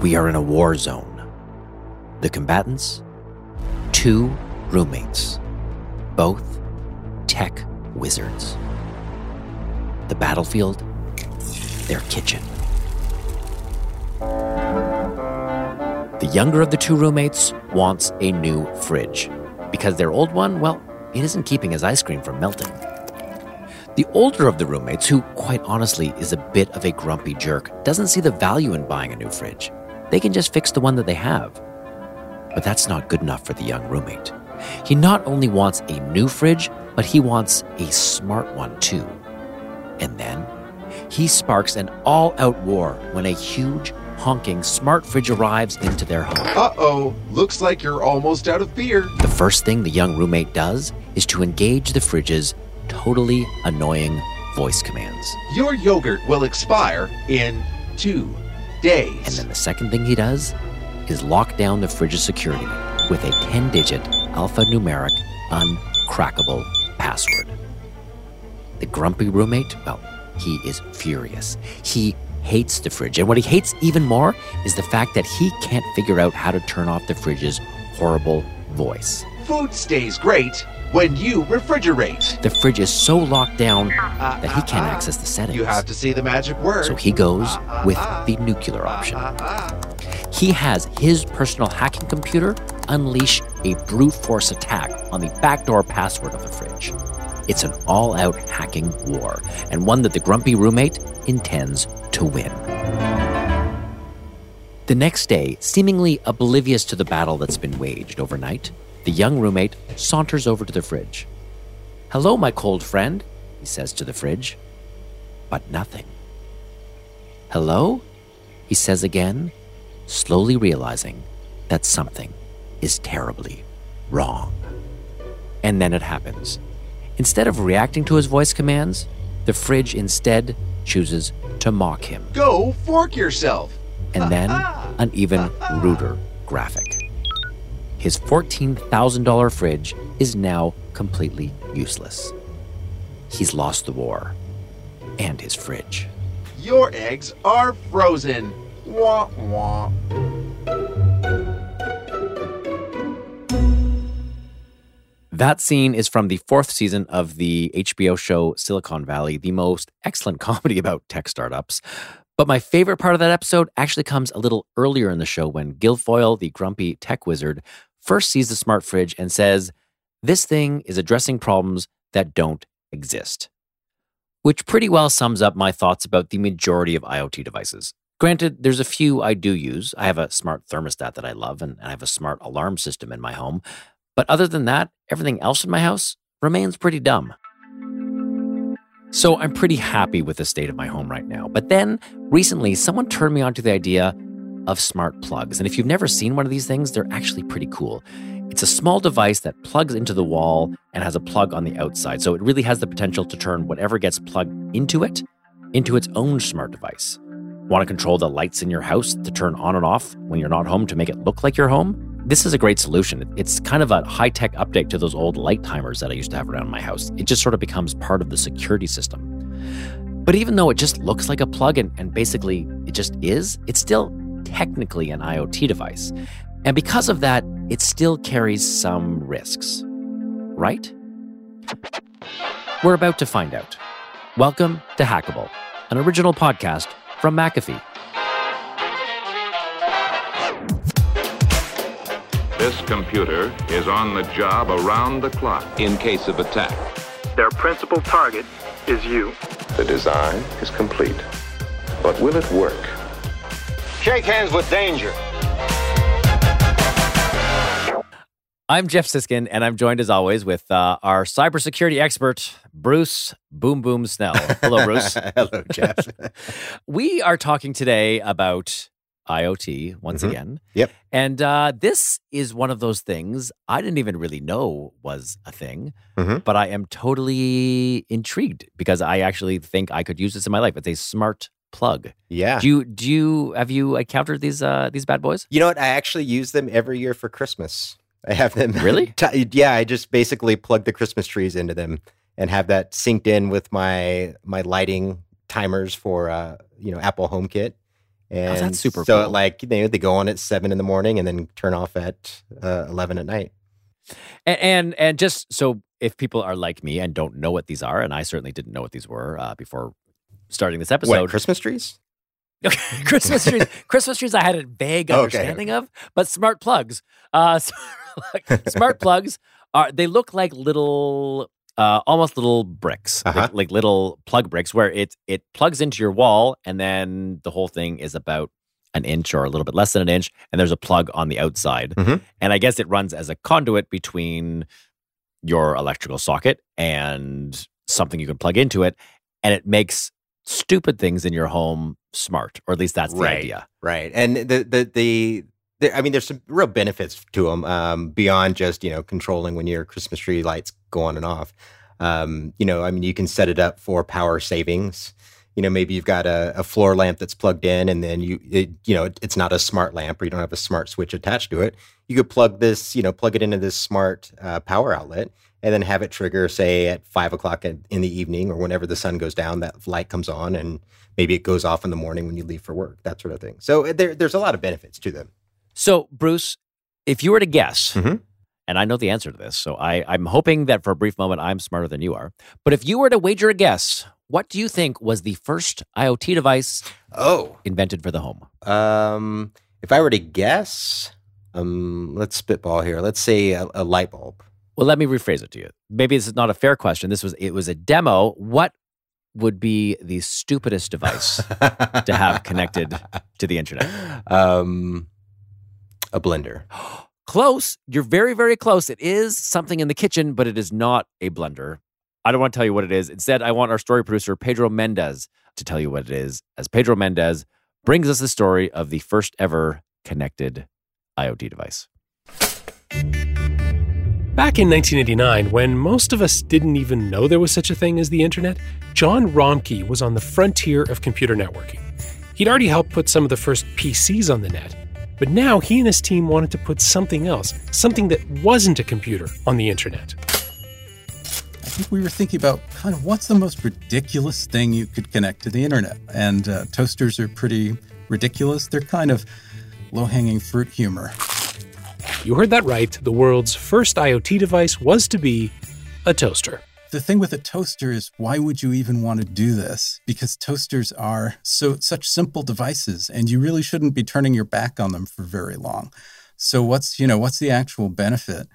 We are in a war zone. The combatants? Two roommates, both tech wizards. The battlefield? Their kitchen. The younger of the two roommates wants a new fridge because their old one, well, it isn't keeping his ice cream from melting. The older of the roommates, who quite honestly is a bit of a grumpy jerk, doesn't see the value in buying a new fridge. They can just fix the one that they have. But that's not good enough for the young roommate. He not only wants a new fridge, but he wants a smart one too. And then he sparks an all out war when a huge, honking smart fridge arrives into their home. Uh oh, looks like you're almost out of beer. The first thing the young roommate does is to engage the fridge's totally annoying voice commands. Your yogurt will expire in two days. And then the second thing he does is lock down the fridge's security with a 10 digit alphanumeric uncrackable password. The grumpy roommate, well, he is furious. He hates the fridge. And what he hates even more is the fact that he can't figure out how to turn off the fridge's horrible voice. Food stays great when you refrigerate. The fridge is so locked down ah, ah, that he can't ah. access the settings. You have to see the magic word. So he goes with the nuclear option. He has his personal hacking computer unleash a brute force attack on the backdoor password of the fridge. It's an all out hacking war, and one that the grumpy roommate intends to win. The next day, seemingly oblivious to the battle that's been waged overnight, the young roommate saunters over to the fridge. Hello, my cold friend, he says to the fridge. But nothing. Hello? He says again, slowly realizing that something is terribly wrong. And then it happens. Instead of reacting to his voice commands, the fridge instead chooses to mock him. Go fork yourself. And then an even ruder graphic. His $14,000 fridge is now completely useless. He's lost the war and his fridge. Your eggs are frozen. Wah wah. That scene is from the fourth season of the HBO show Silicon Valley, the most excellent comedy about tech startups. But my favorite part of that episode actually comes a little earlier in the show when Gilfoyle, the grumpy tech wizard, first sees the smart fridge and says, This thing is addressing problems that don't exist. Which pretty well sums up my thoughts about the majority of IoT devices. Granted, there's a few I do use. I have a smart thermostat that I love, and I have a smart alarm system in my home. But other than that, everything else in my house remains pretty dumb. So I'm pretty happy with the state of my home right now. But then recently, someone turned me onto the idea of smart plugs. And if you've never seen one of these things, they're actually pretty cool. It's a small device that plugs into the wall and has a plug on the outside. So it really has the potential to turn whatever gets plugged into it into its own smart device. Want to control the lights in your house to turn on and off when you're not home to make it look like you're home? This is a great solution. It's kind of a high tech update to those old light timers that I used to have around my house. It just sort of becomes part of the security system. But even though it just looks like a plug and, and basically it just is, it's still technically an IoT device. And because of that, it still carries some risks. Right? We're about to find out. Welcome to Hackable, an original podcast from McAfee. This computer is on the job around the clock in case of attack. Their principal target is you. The design is complete. But will it work? Shake hands with danger. I'm Jeff Siskind, and I'm joined as always with uh, our cybersecurity expert, Bruce Boom Boom Snell. Hello, Bruce. Hello, Jeff. we are talking today about IoT once Mhm. again. Yep. And uh, this is one of those things I didn't even really know was a thing, Mhm. but I am totally intrigued because I actually think I could use this in my life. It's a smart plug. Yeah. Do you do you have you encountered these uh, these bad boys? You know what? I actually use them every year for Christmas. I have them. Really? ti- yeah, I just basically plug the Christmas trees into them and have that synced in with my my lighting timers for uh, you know Apple HomeKit. And Oh, that's super so cool. like you know, they go on at seven in the morning and then turn off at uh, eleven at night. And, and and just so if people are like me and don't know what these are, and I certainly didn't know what these were uh, before starting this episode. What Christmas trees? Christmas trees. Christmas trees. I had a vague Okay, understanding of, but smart plugs. Uh, smart plugs are. They look like little, uh, almost little bricks, Uh-huh. like, like little plug bricks, where it it plugs into your wall, and then the whole thing is about an inch or a little bit less than an inch, and there's a plug on the outside, Mhm. and I guess it runs as a conduit between your electrical socket and something you can plug into it, and it makes stupid things in your home smart, or at least that's the Right. idea. Right. And the the the, the I mean, there's some real benefits to them um, beyond just you know controlling when your Christmas tree lights go on and off. Um, you know, I mean, you can set it up for power savings. You know, maybe you've got a, a floor lamp that's plugged in, and then you, it, you know, it's not a smart lamp, or you don't have a smart switch attached to it. You could plug this, you know, plug it into this smart uh, power outlet, and then have it trigger, say, at five o'clock in, the evening, or whenever the sun goes down, that light comes on, and maybe it goes off in the morning when you leave for work, that sort of thing. So uh, there, there's a lot of benefits to them. So, Bruce, if you were to guess, Mhm. and I know the answer to this, so I, I'm hoping that for a brief moment I'm smarter than you are. But if you were to wager a guess, what do you think was the first IoT device Oh, invented for the home? um, if I were to guess, um, let's spitball here. Let's say a, a light bulb. Well, let me rephrase it to you. Maybe this is not a fair question. This was it was a demo. What would be the stupidest device to have connected to the internet? Um, a blender. Close. You're very, very close. It is something in the kitchen, but it is not a blender. I don't want to tell you what it is. Instead, I want our story producer, Pedro Mendez, to tell you what it is, as Pedro Mendez brings us the story of the first ever connected IoT device. Back in 1989, when most of us didn't even know there was such a thing as the internet, John Romkey was on the frontier of computer networking. He'd already helped put some of the first PCs on the net, but now he and his team wanted to put something else, something that wasn't a computer, on the internet. I think we were thinking about kind of what's the most ridiculous thing you could connect to the internet. And uh, toasters are pretty ridiculous. They're kind of low hanging fruit humor. You heard that right. The world's first IoT device was to be a toaster. The thing with a toaster is why would you even want to do this? Because toasters are so such simple devices and you really shouldn't be turning your back on them for very long. So what's, you know, what's the actual benefit?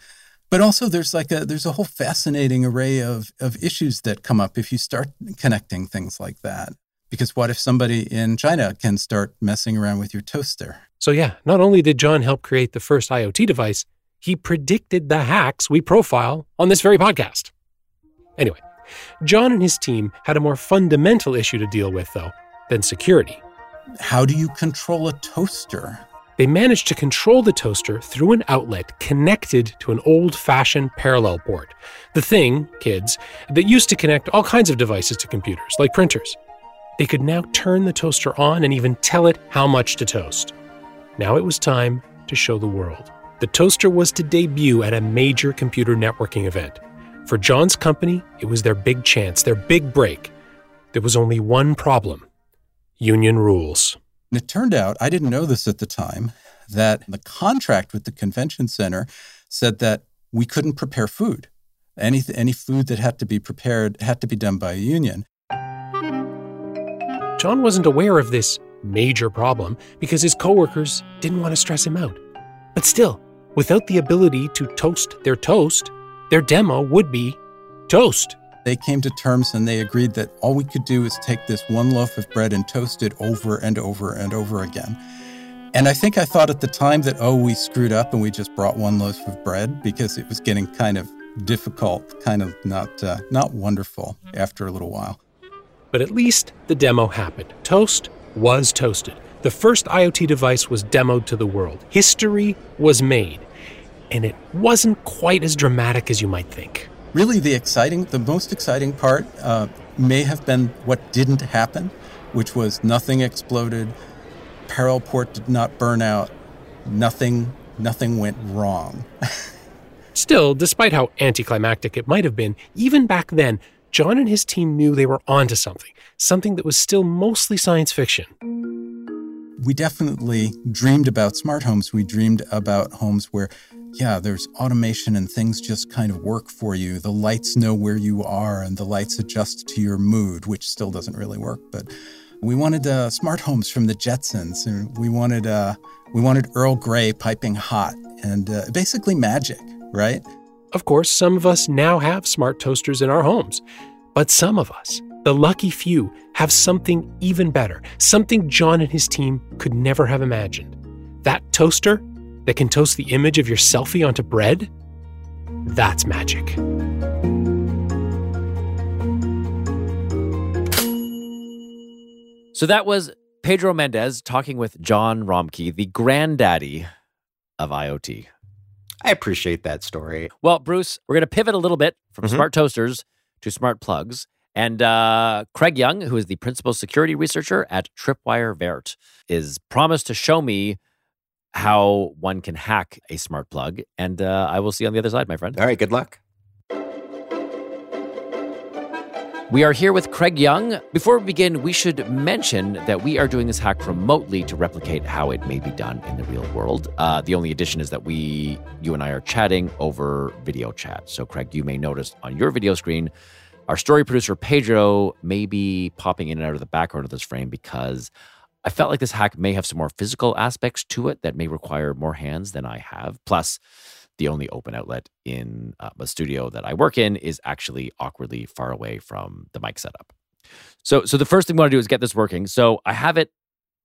But also there's like a there's a whole fascinating array of of issues that come up if you start connecting things like that. Because what if somebody in China can start messing around with your toaster? So, yeah, not only did John help create the first IoT device, he predicted the hacks we profile on this very podcast. Anyway, John and his team had a more fundamental issue to deal with, though, than security. How do you control a toaster? They managed to control the toaster through an outlet connected to an old fashioned parallel port. The thing, kids, that used to connect all kinds of devices to computers, like printers. They could now turn the toaster on and even tell it how much to toast. Now it was time to show the world. The toaster was to debut at a major computer networking event. For John's company, it was their big chance, their big break. There was only one problem union rules. And it turned out, I didn't know this at the time, that the contract with the convention center said that we couldn't prepare food. Any, any food that had to be prepared had to be done by a union. John wasn't aware of this major problem because his coworkers didn't want to stress him out. But still, without the ability to toast their toast, their demo would be toast. They came to terms and they agreed that all we could do is take this one loaf of bread and toast it over and over and over again. And I think I thought at the time that, oh, we screwed up and we just brought one loaf of bread because it was getting kind of difficult, kind of not, uh, not wonderful after a little while. But at least the demo happened. Toast was toasted. The first IoT device was demoed to the world. History was made. And it wasn't quite as dramatic as you might think. Really, the exciting, the most exciting part uh, may have been what didn't happen, which was nothing exploded, parallel port did not burn out, nothing, nothing went wrong. Still, despite how anticlimactic it might have been, even back then, John and his team knew they were onto something, something that was still mostly science fiction. we definitely dreamed about smart homes. We dreamed about homes where, yeah, there's automation and things just kind of work for you. The lights know where you are and the lights adjust to your mood, which still doesn't really work. But we wanted uh, smart homes from the Jetsons, and we wanted uh, we wanted Earl Grey piping hot, and uh, basically magic, right? Of course, some of us now have smart toasters in our homes, but some of us, the lucky few, have something even better, something John and his team could never have imagined. That toaster that can toast the image of your selfie onto bread? That's magic. So that was Pedro Mendez talking with John Romkey, the granddaddy of IoT. I appreciate that story. Well, Bruce, we're going to pivot a little bit from Mhm. smart toasters to smart plugs. And uh, Craig Young, who is the principal security researcher at Tripwire Vert, is promised to show me how one can hack a smart plug. And uh, I will see you on the other side, my friend. All right, good luck. We are here with Craig Young. Before we begin, we should mention that we are doing this hack remotely to replicate how it may be done in the real world. Uh, the only addition is that we, you and I, are chatting over video chat. So, Craig, you may notice on your video screen, our story producer Pedro may be popping in and out of the background of this frame because I felt like this hack may have some more physical aspects to it that may require more hands than I have. Plus, the only open outlet in uh, the studio that I work in is actually awkwardly far away from the mic setup. So, so the first thing we want to do is get this working. So I have it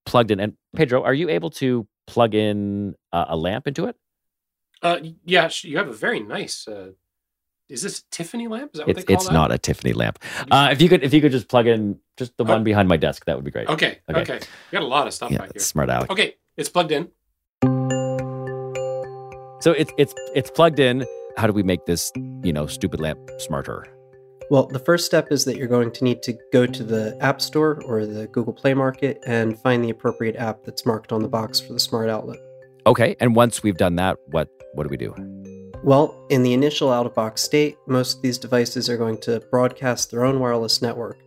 plugged in. And Pedro, are you able to plug in uh, a lamp into it? Uh, yeah, you have a very nice. Uh, is this a Tiffany lamp? Is that what It's they call it's that? not a Tiffany lamp. Uh, if you could if you could just plug in just the Uh, one behind my desk, that would be great. Okay, Okay. okay. You got a lot of stuff Yeah, back here. smart Alec. Okay, it's plugged in. So it's it's it's plugged in. How do we make this you know stupid lamp smarter? Well, the first step is that you're going to need to go to the App Store or the Google Play Market and find the appropriate app that's marked on the box for the smart outlet. Okay, and once we've done that, what what do we do? Well, in the initial out of box state, most of these devices are going to broadcast their own wireless network.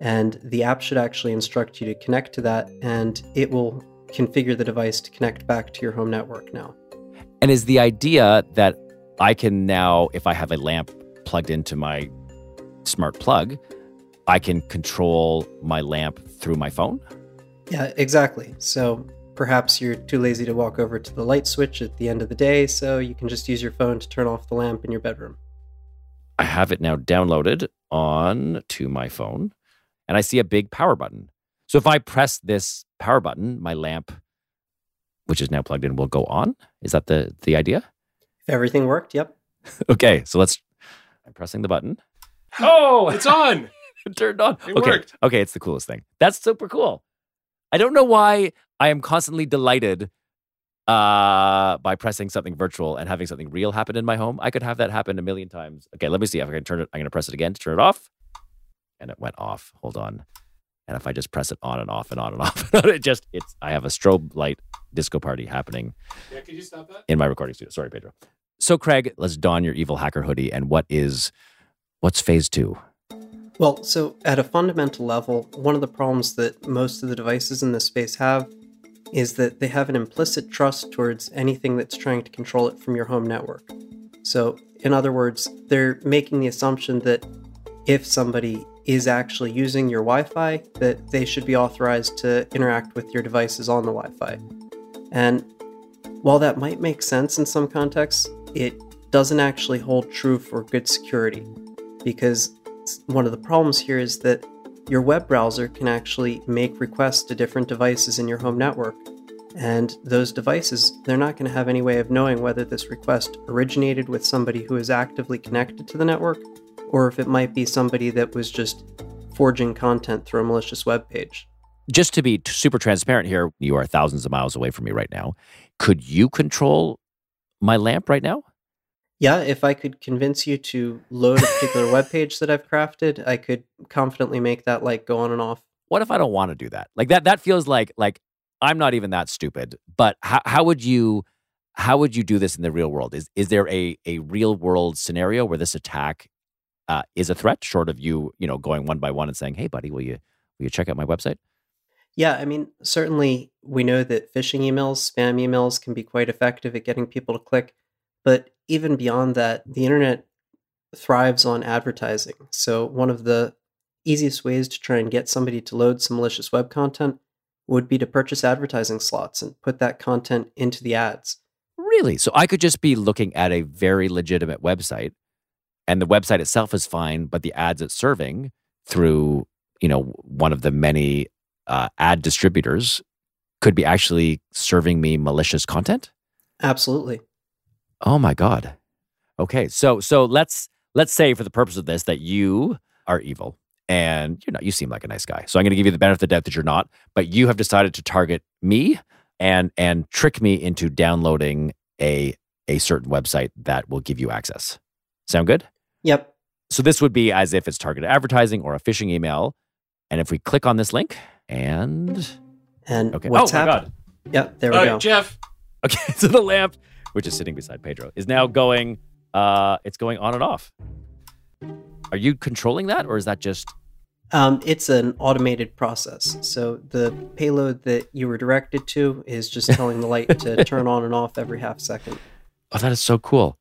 And the app should actually instruct you to connect to that, and it will configure the device to connect back to your home network now. And is the idea that I can now, if I have a lamp plugged into my smart plug, I can control my lamp through my phone? Yeah, exactly. So perhaps you're too lazy to walk over to the light switch at the end of the day, so you can just use your phone to turn off the lamp in your bedroom. I have it now downloaded on to my phone and I see a big power button. So if I press this power button, my lamp, which is now plugged in, will go on. Is that the the idea? If everything worked, yep. Okay, so let's. I'm pressing the button. Oh, It's on. it turned on. It okay, worked. okay, it's the coolest thing. That's super cool. I don't know why I am constantly delighted uh, by pressing something virtual and having something real happen in my home. I could have that happen a million times. Okay, let me see if I can turn it. I'm going to press it again to turn it off, and it went off. Hold on. And if I just press it on and off and on and off, it just it's. I have a strobe light disco party happening Yeah, could you stop that? in my recording studio. Sorry, Pedro. So, Craig, let's don your evil hacker hoodie. And what is what's phase two? Well, so at a fundamental level, one of the problems that most of the devices in this space have is that they have an implicit trust towards anything that's trying to control it from your home network. So, in other words, they're making the assumption that if somebody is actually using your Wi-Fi, that they should be authorized to interact with your devices on the Wi-Fi. And while that might make sense in some contexts, it doesn't actually hold true for good security because one of the problems here is that your web browser can actually make requests to different devices in your home network. And those devices, they're not going to have any way of knowing whether this request originated with somebody who is actively connected to the network or if it might be somebody that was just forging content through a malicious web page. Just to be super transparent here, you are thousands of miles away from me right now. Could you control my lamp right now? Yeah, if I could convince you to load a particular web page that I've crafted, I could confidently make that light go on and off. What if I don't want to do that? Like that that feels like like I'm not even that stupid. But how how would you how would you do this in the real world? Is is there a a real world scenario where this attack uh, is a threat, short of you, you know, going one by one and saying, "Hey, buddy, will you will you check out my website?" Yeah, I mean, certainly we know that phishing emails, spam emails can be quite effective at getting people to click. But even beyond that, the internet thrives on advertising. So, one of the easiest ways to try and get somebody to load some malicious web content would be to purchase advertising slots and put that content into the ads. Really? So, I could just be looking at a very legitimate website and the website itself is fine, but the ads it's serving through, you know, one of the many uh, ad distributors could be actually serving me malicious content? Absolutely. Oh my god. Okay, so so let's let's say for the purpose of this that you are evil and you know you seem like a nice guy. So I'm going to give you the benefit of the doubt that you're not, but you have decided to target me and and trick me into downloading a a certain website that will give you access. Sound good? Yep. So this would be as if it's targeted advertising or a phishing email. And if we click on this link and And okay. what's oh my happened? god. Yeah, there we Uh, go. Jeff, Okay, so the lamp, which is sitting beside Pedro, is now going. Uh, it's going on and off. Are you controlling that, or is that just? Um, it's an automated process. So the payload that you were directed to is just telling the light to turn on and off every half second. Oh, that is so cool.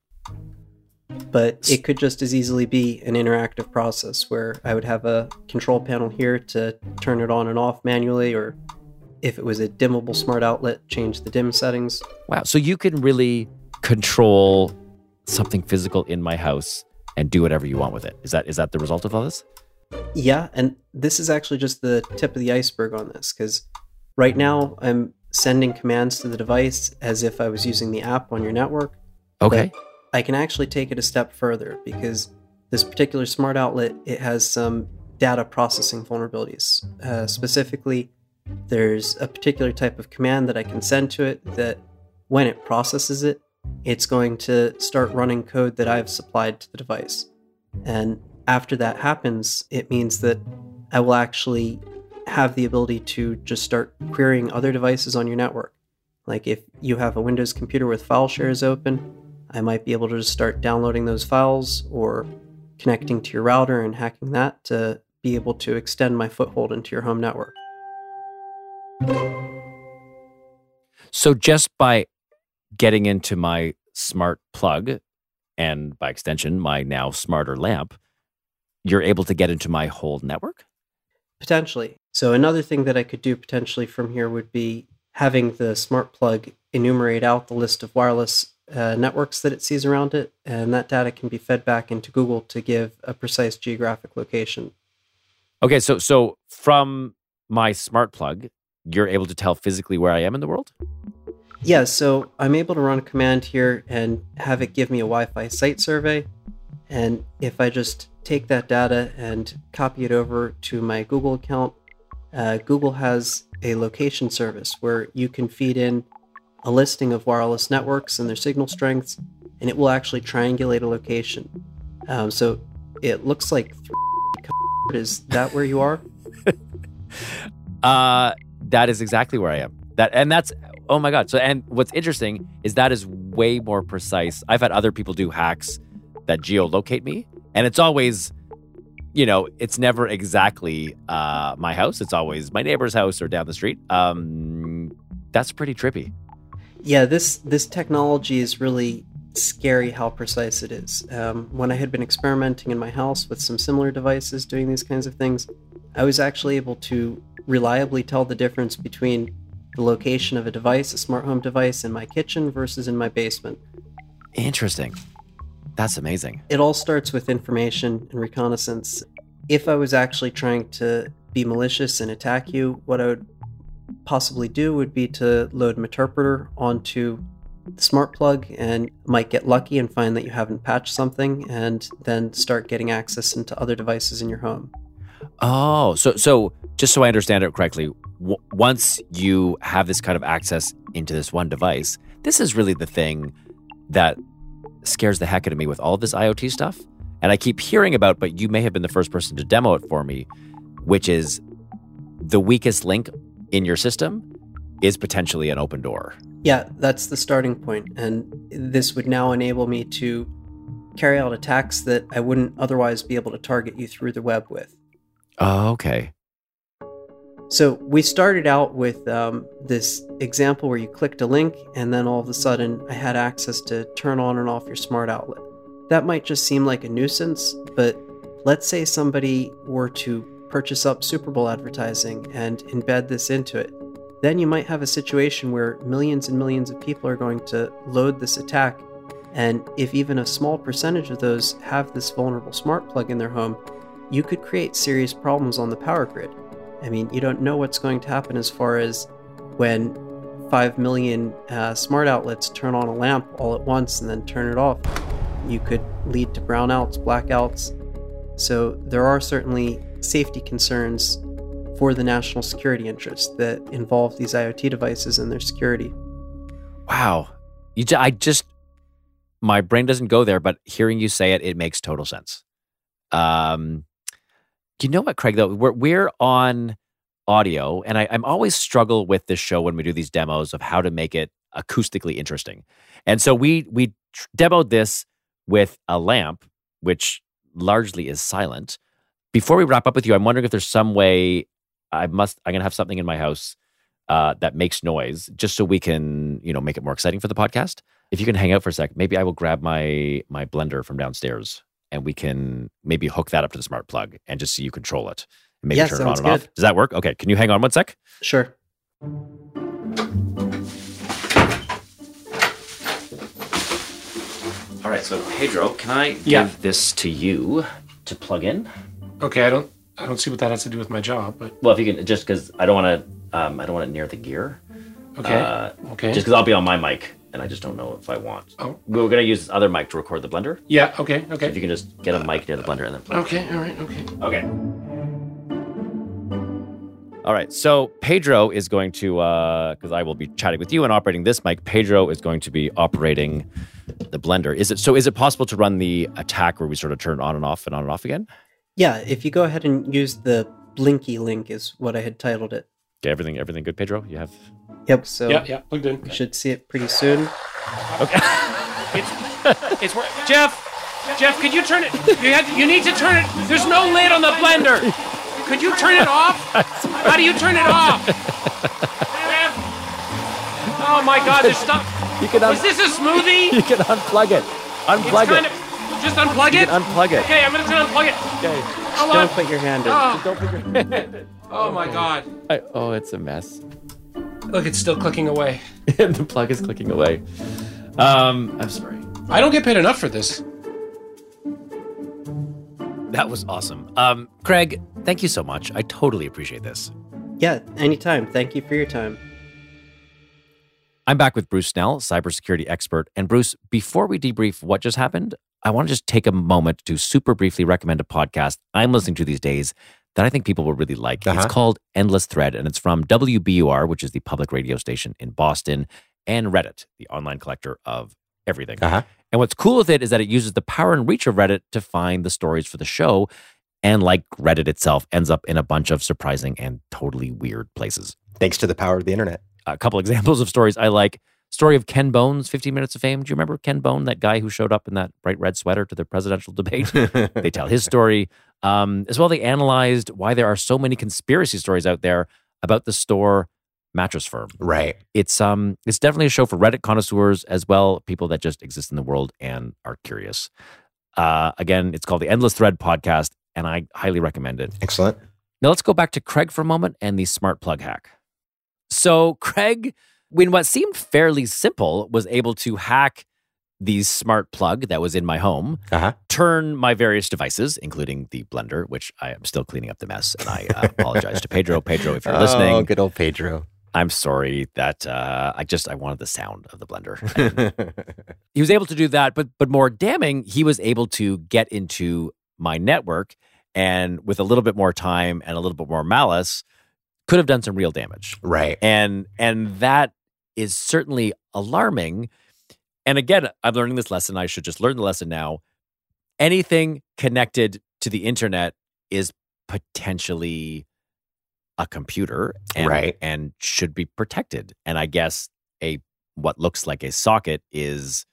But it could just as easily be an interactive process where I would have a control panel here to turn it on and off manually, or if it was a dimmable smart outlet, change the dim settings. Wow. So you can really control something physical in my house and do whatever you want with it. Is that is that the result of all this? Yeah, and this is actually just the tip of the iceberg on this because right now I'm sending commands to the device as if I was using the app on your network. Okay. But I can actually take it a step further because this particular smart outlet it has some data processing vulnerabilities. Uh, specifically, there's a particular type of command that I can send to it that when it processes it, it's going to start running code that I've supplied to the device. And after that happens, it means that I will actually have the ability to just start querying other devices on your network. Like if you have a Windows computer with file shares open, I might be able to just start downloading those files or connecting to your router and hacking that to be able to extend my foothold into your home network. So just by getting into my smart plug and by extension my now smarter lamp, you're able to get into my whole network? Potentially. So another thing that I could do potentially from here would be having the smart plug enumerate out the list of wireless uh, networks that it sees around it, and that data can be fed back into Google to give a precise geographic location. Okay, so so from my smart plug, you're able to tell physically where I am in the world? Yeah, so I'm able to run a command here and have it give me a Wi Fi site survey. And if I just take that data and copy it over to my Google account, uh, Google has a location service where you can feed in a listing of wireless networks and their signal strengths, and it will actually triangulate a location. Um, so it looks like is that where you are? Uh that is exactly where I am. That and that's oh my god. So and what's interesting is that is way more precise. I've had other people do hacks that geolocate me, and it's always you know, it's never exactly uh my house. It's always my neighbor's house or down the street. Um that's pretty trippy. Yeah, this this technology is really scary how precise it is. Um, when I had been experimenting in my house with some similar devices doing these kinds of things, I was actually able to reliably tell the difference between the location of a device, a smart home device, in my kitchen versus in my basement. Interesting. That's amazing. It all starts with information and reconnaissance. If I was actually trying to be malicious and attack you, what I would possibly do would be to load Meterpreter onto the smart plug and might get lucky and find that you haven't patched something and then start getting access into other devices in your home. Oh, so so just so I understand it correctly, w- once you have this kind of access into this one device, this is really the thing that scares the heck out of me with all of this IoT stuff. And I keep hearing about, but you may have been the first person to demo it for me, which is the weakest link in your system is potentially an open door. Yeah, that's the starting point, and this would now enable me to carry out attacks that I wouldn't otherwise be able to target you through the web with. Oh, okay. So we started out with um, this example where you clicked a link, and then all of a sudden I had access to turn on and off your smart outlet. That might just seem like a nuisance, but let's say somebody were to purchase up Super Bowl advertising and embed this into it. Then you might have a situation where millions and millions of people are going to load this attack, and if even a small percentage of those have this vulnerable smart plug in their home, you could create serious problems on the power grid. I mean, you don't know what's going to happen as far as when 5 million uh, smart outlets turn on a lamp all at once and then turn it off. You could lead to brownouts, blackouts. So there are certainly safety concerns for the national security interests that involve these IoT devices and their security. Wow. You, I just, my brain doesn't go there, but hearing you say it, it makes total sense. Um, you know what, Craig? Though we're we're on audio, and I, I'm always struggle with this show when we do these demos of how to make it acoustically interesting. And so we we demoed this with a lamp, which largely is silent. Before we wrap up with you, I'm wondering if there's some way I must I'm gonna have something in my house uh, that makes noise, just so we can you know make it more exciting for the podcast. If you can hang out for a sec, maybe I will grab my my blender from downstairs and we can maybe hook that up to the smart plug and just see you control it and maybe Yeah, turn it on and off. good. Does that work? Okay, can you hang on one sec? Sure. All right, so Pedro, can I give Yeah. this to you to plug in? Okay, I don't I don't see what that has to do with my job, but Well, if you can, just because I don't want to, um, I don't want it near the gear. okay. Uh, okay. Just because I'll be on my mic, and I just don't know if I want. Oh. We're gonna use this other mic to record the blender. yeah, okay, okay, If you can just get a mic near the blender and then. play. Okay, all right, okay. Okay. All right. So Pedro is going to, because I will be chatting with you and operating this mic. Pedro is going to be operating the blender. Is it so? Is it possible to run the attack where we sort of turn on and off and on and off again? Yeah, if you go ahead and use the Blinky link, is what I had titled it. Okay. Everything. Everything good, Pedro. You have. Yep. So Yeah, yeah, plugged in. we should see it pretty soon. Okay. It's it's wor- Jeff. Jeff, could you turn it? You had, you need to turn it. There's no lid on the blender. Could you turn it off? How do you turn it off? Jeff. Oh my God! There's stuff. You can. Un- Is this a smoothie? you can unplug it. It's Unplug kind it. of. Just unplug You it. can unplug it. Okay, I'm gonna try to unplug it. Okay. Hold Don't on. put your hand in. Oh, Don't put your. hand in. oh my God! I, oh, it's a mess. Look, it's still clicking away. the plug is clicking away. Um, I'm sorry. I don't get paid enough for this. That was awesome. Um, Craig, thank you so much. I totally appreciate this. Yeah, anytime. Thank you for your time. I'm back with Bruce Snell, cybersecurity expert. And Bruce, before we debrief what just happened, I want to just take a moment to super briefly recommend a podcast I'm listening to these days that I think people will really like. Uh-huh. It's called Endless Thread, and it's from WBUR, which is the public radio station in Boston, and Reddit, the online collector of everything. Uh-huh. And what's cool with it is that it uses the power and reach of Reddit to find the stories for the show. And like Reddit itself, ends up in a bunch of surprising and totally weird places. Thanks to the power of the internet. A couple examples of stories I like. Story of Ken Bones, 15 Minutes of Fame. Do you remember Ken Bone, that guy who showed up in that bright red sweater to the presidential debate? they tell his story. Um, as well, they analyzed why there are so many conspiracy stories out there about the store mattress firm. right. It's um, it's definitely a show for Reddit connoisseurs as well, people that just exist in the world and are curious. Uh, again, it's called the Endless Thread Podcast, and I highly recommend it. Excellent. Now let's go back to Craig for a moment and the smart plug hack. So Craig, when what seemed fairly simple, was able to hack the smart plug that was in my home, Uh-huh. turn my various devices, including the blender, which I am still cleaning up the mess, and I uh, apologize to Pedro. Pedro, if you're Oh, listening, good old Pedro. I'm sorry that uh, I just I wanted the sound of the blender. He was able to do that, but but more damning, he was able to get into my network and with a little bit more time and a little bit more malice, could have done some real damage. right. And and that is certainly alarming. And again, I'm learning this lesson. I should just learn the lesson now. Anything connected to the internet is potentially a computer and, Right. and should be protected. And I guess a what looks like a socket is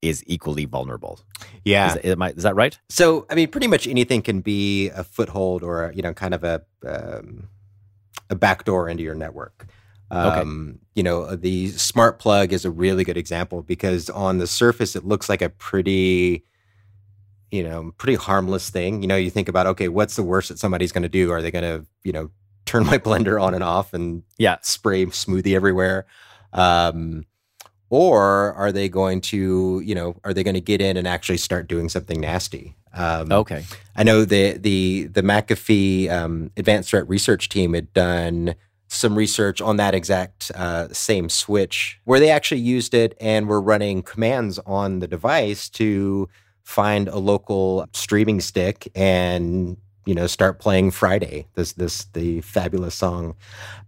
is equally vulnerable. Yeah. Is, I- is that right? So, I mean, pretty much anything can be a foothold or, a, you know, kind of a, um, a backdoor into your network. Um, You know, the smart plug is a really good example because on the surface, it looks like a pretty, you know, pretty harmless thing. You know, you think about, okay, what's the worst that somebody's going to do? Are they going to, you know, turn my blender on and off and Yeah. spray smoothie everywhere? Um, or are they going to, you know, are they going to get in and actually start doing something nasty? Um, Okay. I know the the the McAfee um, Advanced Threat Research Team had done some research on that exact uh, same switch, where they actually used it and were running commands on the device to find a local streaming stick and you know start playing Friday. This this the fabulous song.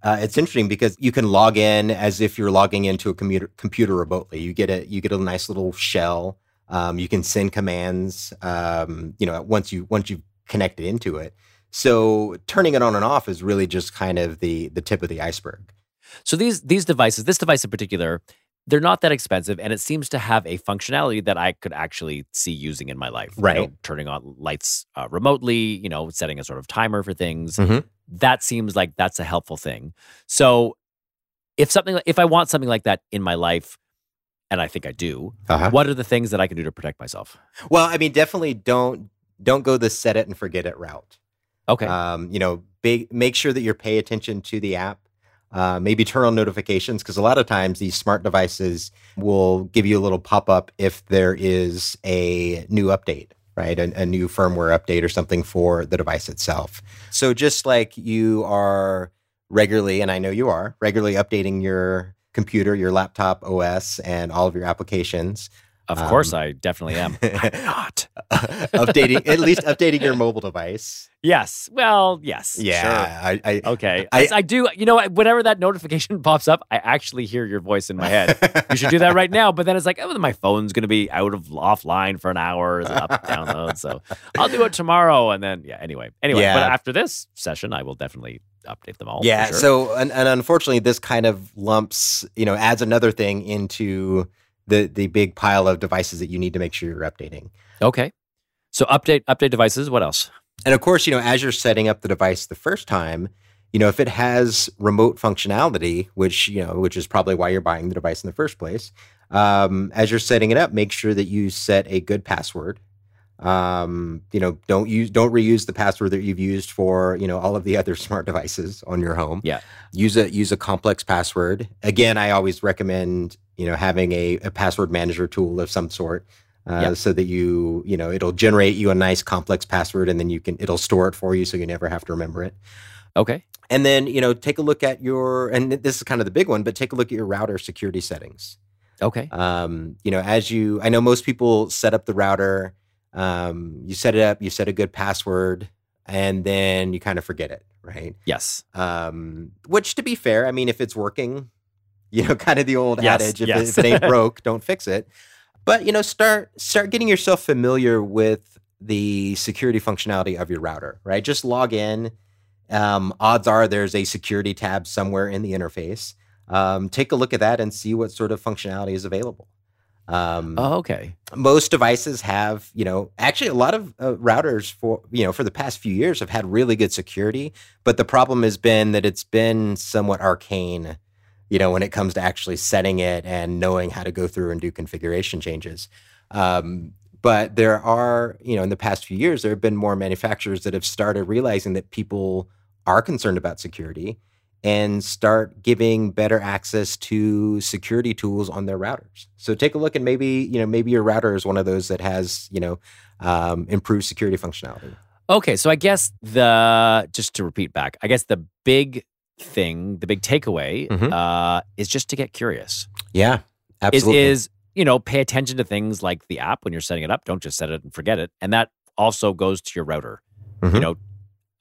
Uh, it's interesting because you can log in as if you're logging into a computer computer remotely. You get a you get a nice little shell. Um, you can send commands. Um, you know, once you once you've connected into it. So turning it on and off is really just kind of the the tip of the iceberg. So these these devices, this device in particular, they're not that expensive, and it seems to have a functionality that I could actually see using in my life. You know, Right. turning on lights uh, remotely, you know, setting a sort of timer for things. Mhm. That seems like that's a helpful thing. So if something, if I want something like that in my life, and I think I do, Uh-huh. what are the things that I can do to protect myself? Well, I mean, definitely don't don't go the set it and forget it route. Okay. Um, you know, big, make sure that you're pay attention to the app. Uh, maybe turn on notifications because a lot of times these smart devices will give you a little pop up if there is a new update, right? A, a new firmware update or something for the device itself. So just like you are regularly, and I know you are regularly updating your computer, your laptop OS, and all of your applications. of course, um, I definitely am. I'm not. updating at least updating your mobile device. Yes. Well, yes. sure. Yeah, I, I Okay. I- I, do. You know, whenever that notification pops up, I actually hear your voice in my head. you should do that right now. But then it's like, oh, my phone's going to be out of offline for an hour, it's up download. So I'll do it tomorrow. And then, yeah. Anyway, anyway. Yeah. But after this session, I will definitely update them all. Yeah. sure. So, and, and unfortunately, this kind of lumps, you know, adds another thing into the the big pile of devices that you need to make sure you're updating. okay. So update update devices. What else? And of course, you know, as you're setting up the device the first time, you know, if it has remote functionality, which you know, which is probably why you're buying the device in the first place, um, as you're setting it up, make sure that you set a good password. Um, you know, don't use don't reuse the password that you've used for you know all of the other smart devices on your home. Yeah. use a use a complex password. Again, I always recommend you know having a, a password manager tool of some sort. Uh, Yeah. so that you you know it'll generate you a nice complex password and then you can it'll store it for you so you never have to remember it Okay. and then you know take a look at your and this is kind of the big one but take a look at your router security settings Okay. um, you know as you i know most people set up the router um, you set it up you set a good password and then you kind of forget it right? Yes. um, which to be fair i mean if it's working you know kind of the old Yes, adage if, yes. it, if it ain't broke don't fix it. But you know start start getting yourself familiar with the security functionality of your router right? Just log in. Um, odds are there's a security tab somewhere in the interface. Um, take a look at that and see what sort of functionality is available um, Oh, okay. most devices have you know actually a lot of uh, routers for you know for the past few years have had really good security but the problem has been that it's been somewhat arcane you know when it comes to actually setting it and knowing how to go through and do configuration changes um, but there are you know in the past few years there have been more manufacturers that have started realizing that people are concerned about security and start giving better access to security tools on their routers. So take a look and maybe, you know, maybe your router is one of those that has, you know, um, improved security functionality. Okay, so I guess the just to repeat back, I guess the big thing, the big takeaway, Mhm. uh, is just to get curious. Yeah, Is absolutely. is you know pay attention to things like the app when you're setting it up. Don't just set it and forget it. And that also goes to your router. You Mhm. know,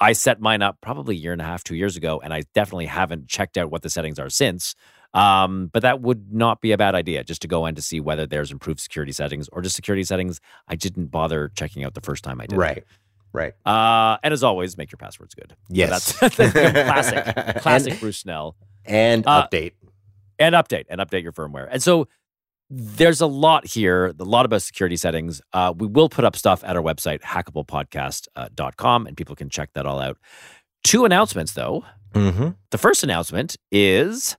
I set mine up probably a year and a half, two years ago, and I definitely haven't checked out what the settings are since. Um, but that would not be a bad idea just to go in to see whether there's improved security settings or just security settings I didn't bother checking out the first time I did. it. right. Right. Uh, and as always, make your passwords good. So Yes. that's, that's classic, classic And- Bruce Snell. And Uh, update. And update and update your firmware. And so there's a lot here, a lot about security settings. Uh, we will put up stuff at our website, hackablepodcast.com, and people can check that all out. Two announcements, though. Mm-hmm. The first announcement is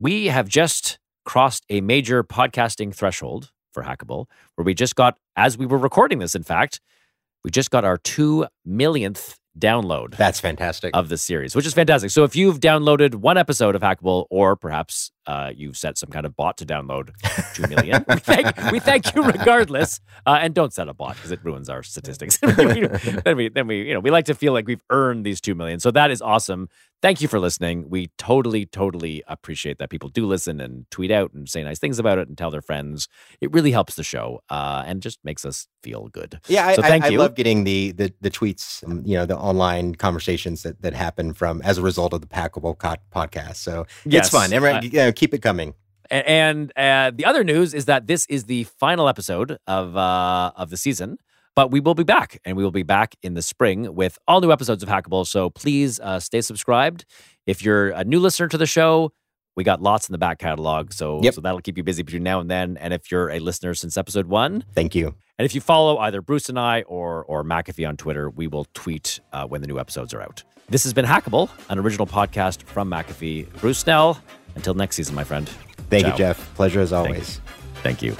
we have just crossed a major podcasting threshold for Hackable, where we just got, as we were recording this, in fact, we just got our two millionth download That's fantastic. of the series, which is fantastic. So if you've downloaded one episode of Hackable, or perhaps uh, you've set some kind of bot to download two million, we, thank, we thank you regardless. Uh, and don't set a bot because it ruins our statistics. then we, then we, you know, we like to feel like we've earned these two million. So that is awesome. Thank you for listening. We totally, totally appreciate that people do listen and tweet out and say nice things about it and tell their friends. It really helps the show uh, and just makes us feel good. Yeah, I, So I- thank I, you. love getting the, the the tweets, um, you know, the online conversations that, that happen from as a result of the Hackable podcast. So Yes. it's fun. Everyone, you know, keep it coming. And uh, the other news is that this is the final episode of uh, of the season, but we will be back, and we will be back in the spring with all new episodes of Hackable. So please uh, stay subscribed. If you're a new listener to the show, we got lots in the back catalog, so Yep. so that'll keep you busy between now and then. And if you're a listener since episode one, Thank you. and if you follow either Bruce and I or or McAfee on Twitter, we will tweet uh, when the new episodes are out. This has been Hackable, an original podcast from McAfee. Bruce Snell. Until next season, my friend. Thank Ciao. you, Jeff. Pleasure as always. Thank you.